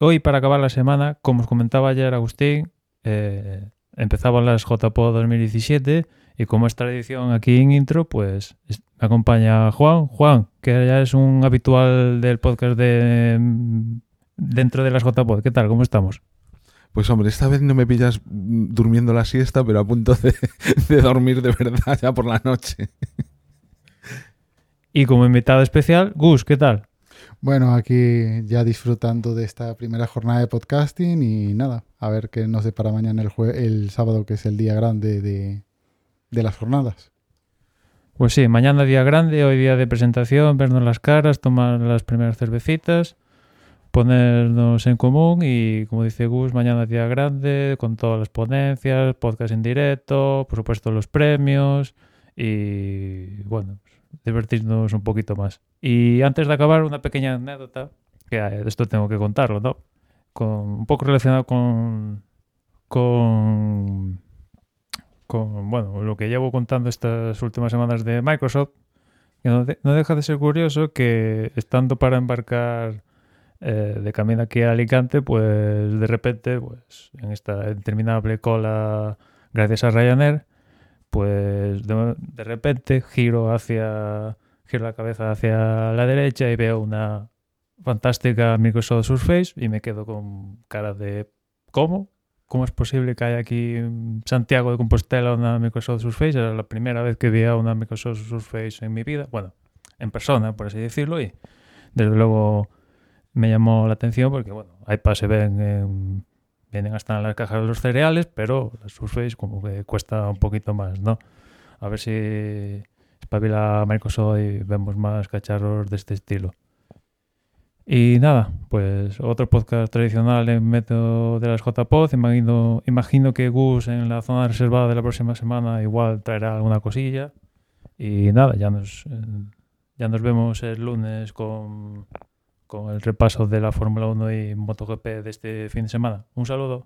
hoy para acabar la semana, como os comentaba ayer Agustín, eh, empezaban las JPO 2017 y como es tradición aquí en intro, pues es- me acompaña Juan. Juan, que ya es un habitual del podcast de mm, dentro de las JPO. ¿Qué tal? ¿Cómo estamos? Pues hombre, esta vez no me pillas mm, durmiendo la siesta, pero a punto de, de dormir de verdad ya por la noche. Y como invitado especial, Gus, ¿qué tal? Bueno, aquí ya disfrutando de esta primera jornada de podcasting y nada, a ver qué nos depara mañana el, jue- el sábado, que es el día grande de, de las jornadas. Pues sí, mañana día grande, hoy día de presentación, vernos las caras, tomar las primeras cervecitas, ponernos en común y, como dice Gus, mañana día grande, con todas las ponencias, podcast en directo, por supuesto los premios y, bueno, divertirnos un poquito más. Y antes de acabar, una pequeña anécdota, que esto tengo que contarlo, ¿no? Con, un poco relacionado con... con con bueno, lo que llevo contando estas últimas semanas de Microsoft, no, no deja de ser curioso que estando para embarcar eh, de camino aquí a Alicante, pues de repente, pues en esta interminable cola, gracias a Ryanair, pues de, repente giro hacia giro la cabeza hacia la derecha y veo una fantástica Microsoft Surface y me quedo con cara de ¿cómo? ¿Cómo es posible que haya aquí en Santiago de Compostela una Microsoft Surface? Era la primera vez que veía una Microsoft Surface en mi vida. Bueno, en persona, por así decirlo. Y desde luego me llamó la atención porque, bueno, iPad se ven, en- vienen hasta en las cajas los cereales, pero la Surface como que cuesta un poquito más, ¿no? A ver si espabila Microsoft y vemos más cacharros de este estilo. Y nada, pues otro podcast tradicional en método de las JPod. Imagino, imagino que Gus en la zona reservada de la próxima semana igual traerá alguna cosilla. Y nada, ya nos, eh, ya nos vemos el lunes con, con el repaso de la Fórmula 1 y MotoGP de este fin de semana. Un saludo.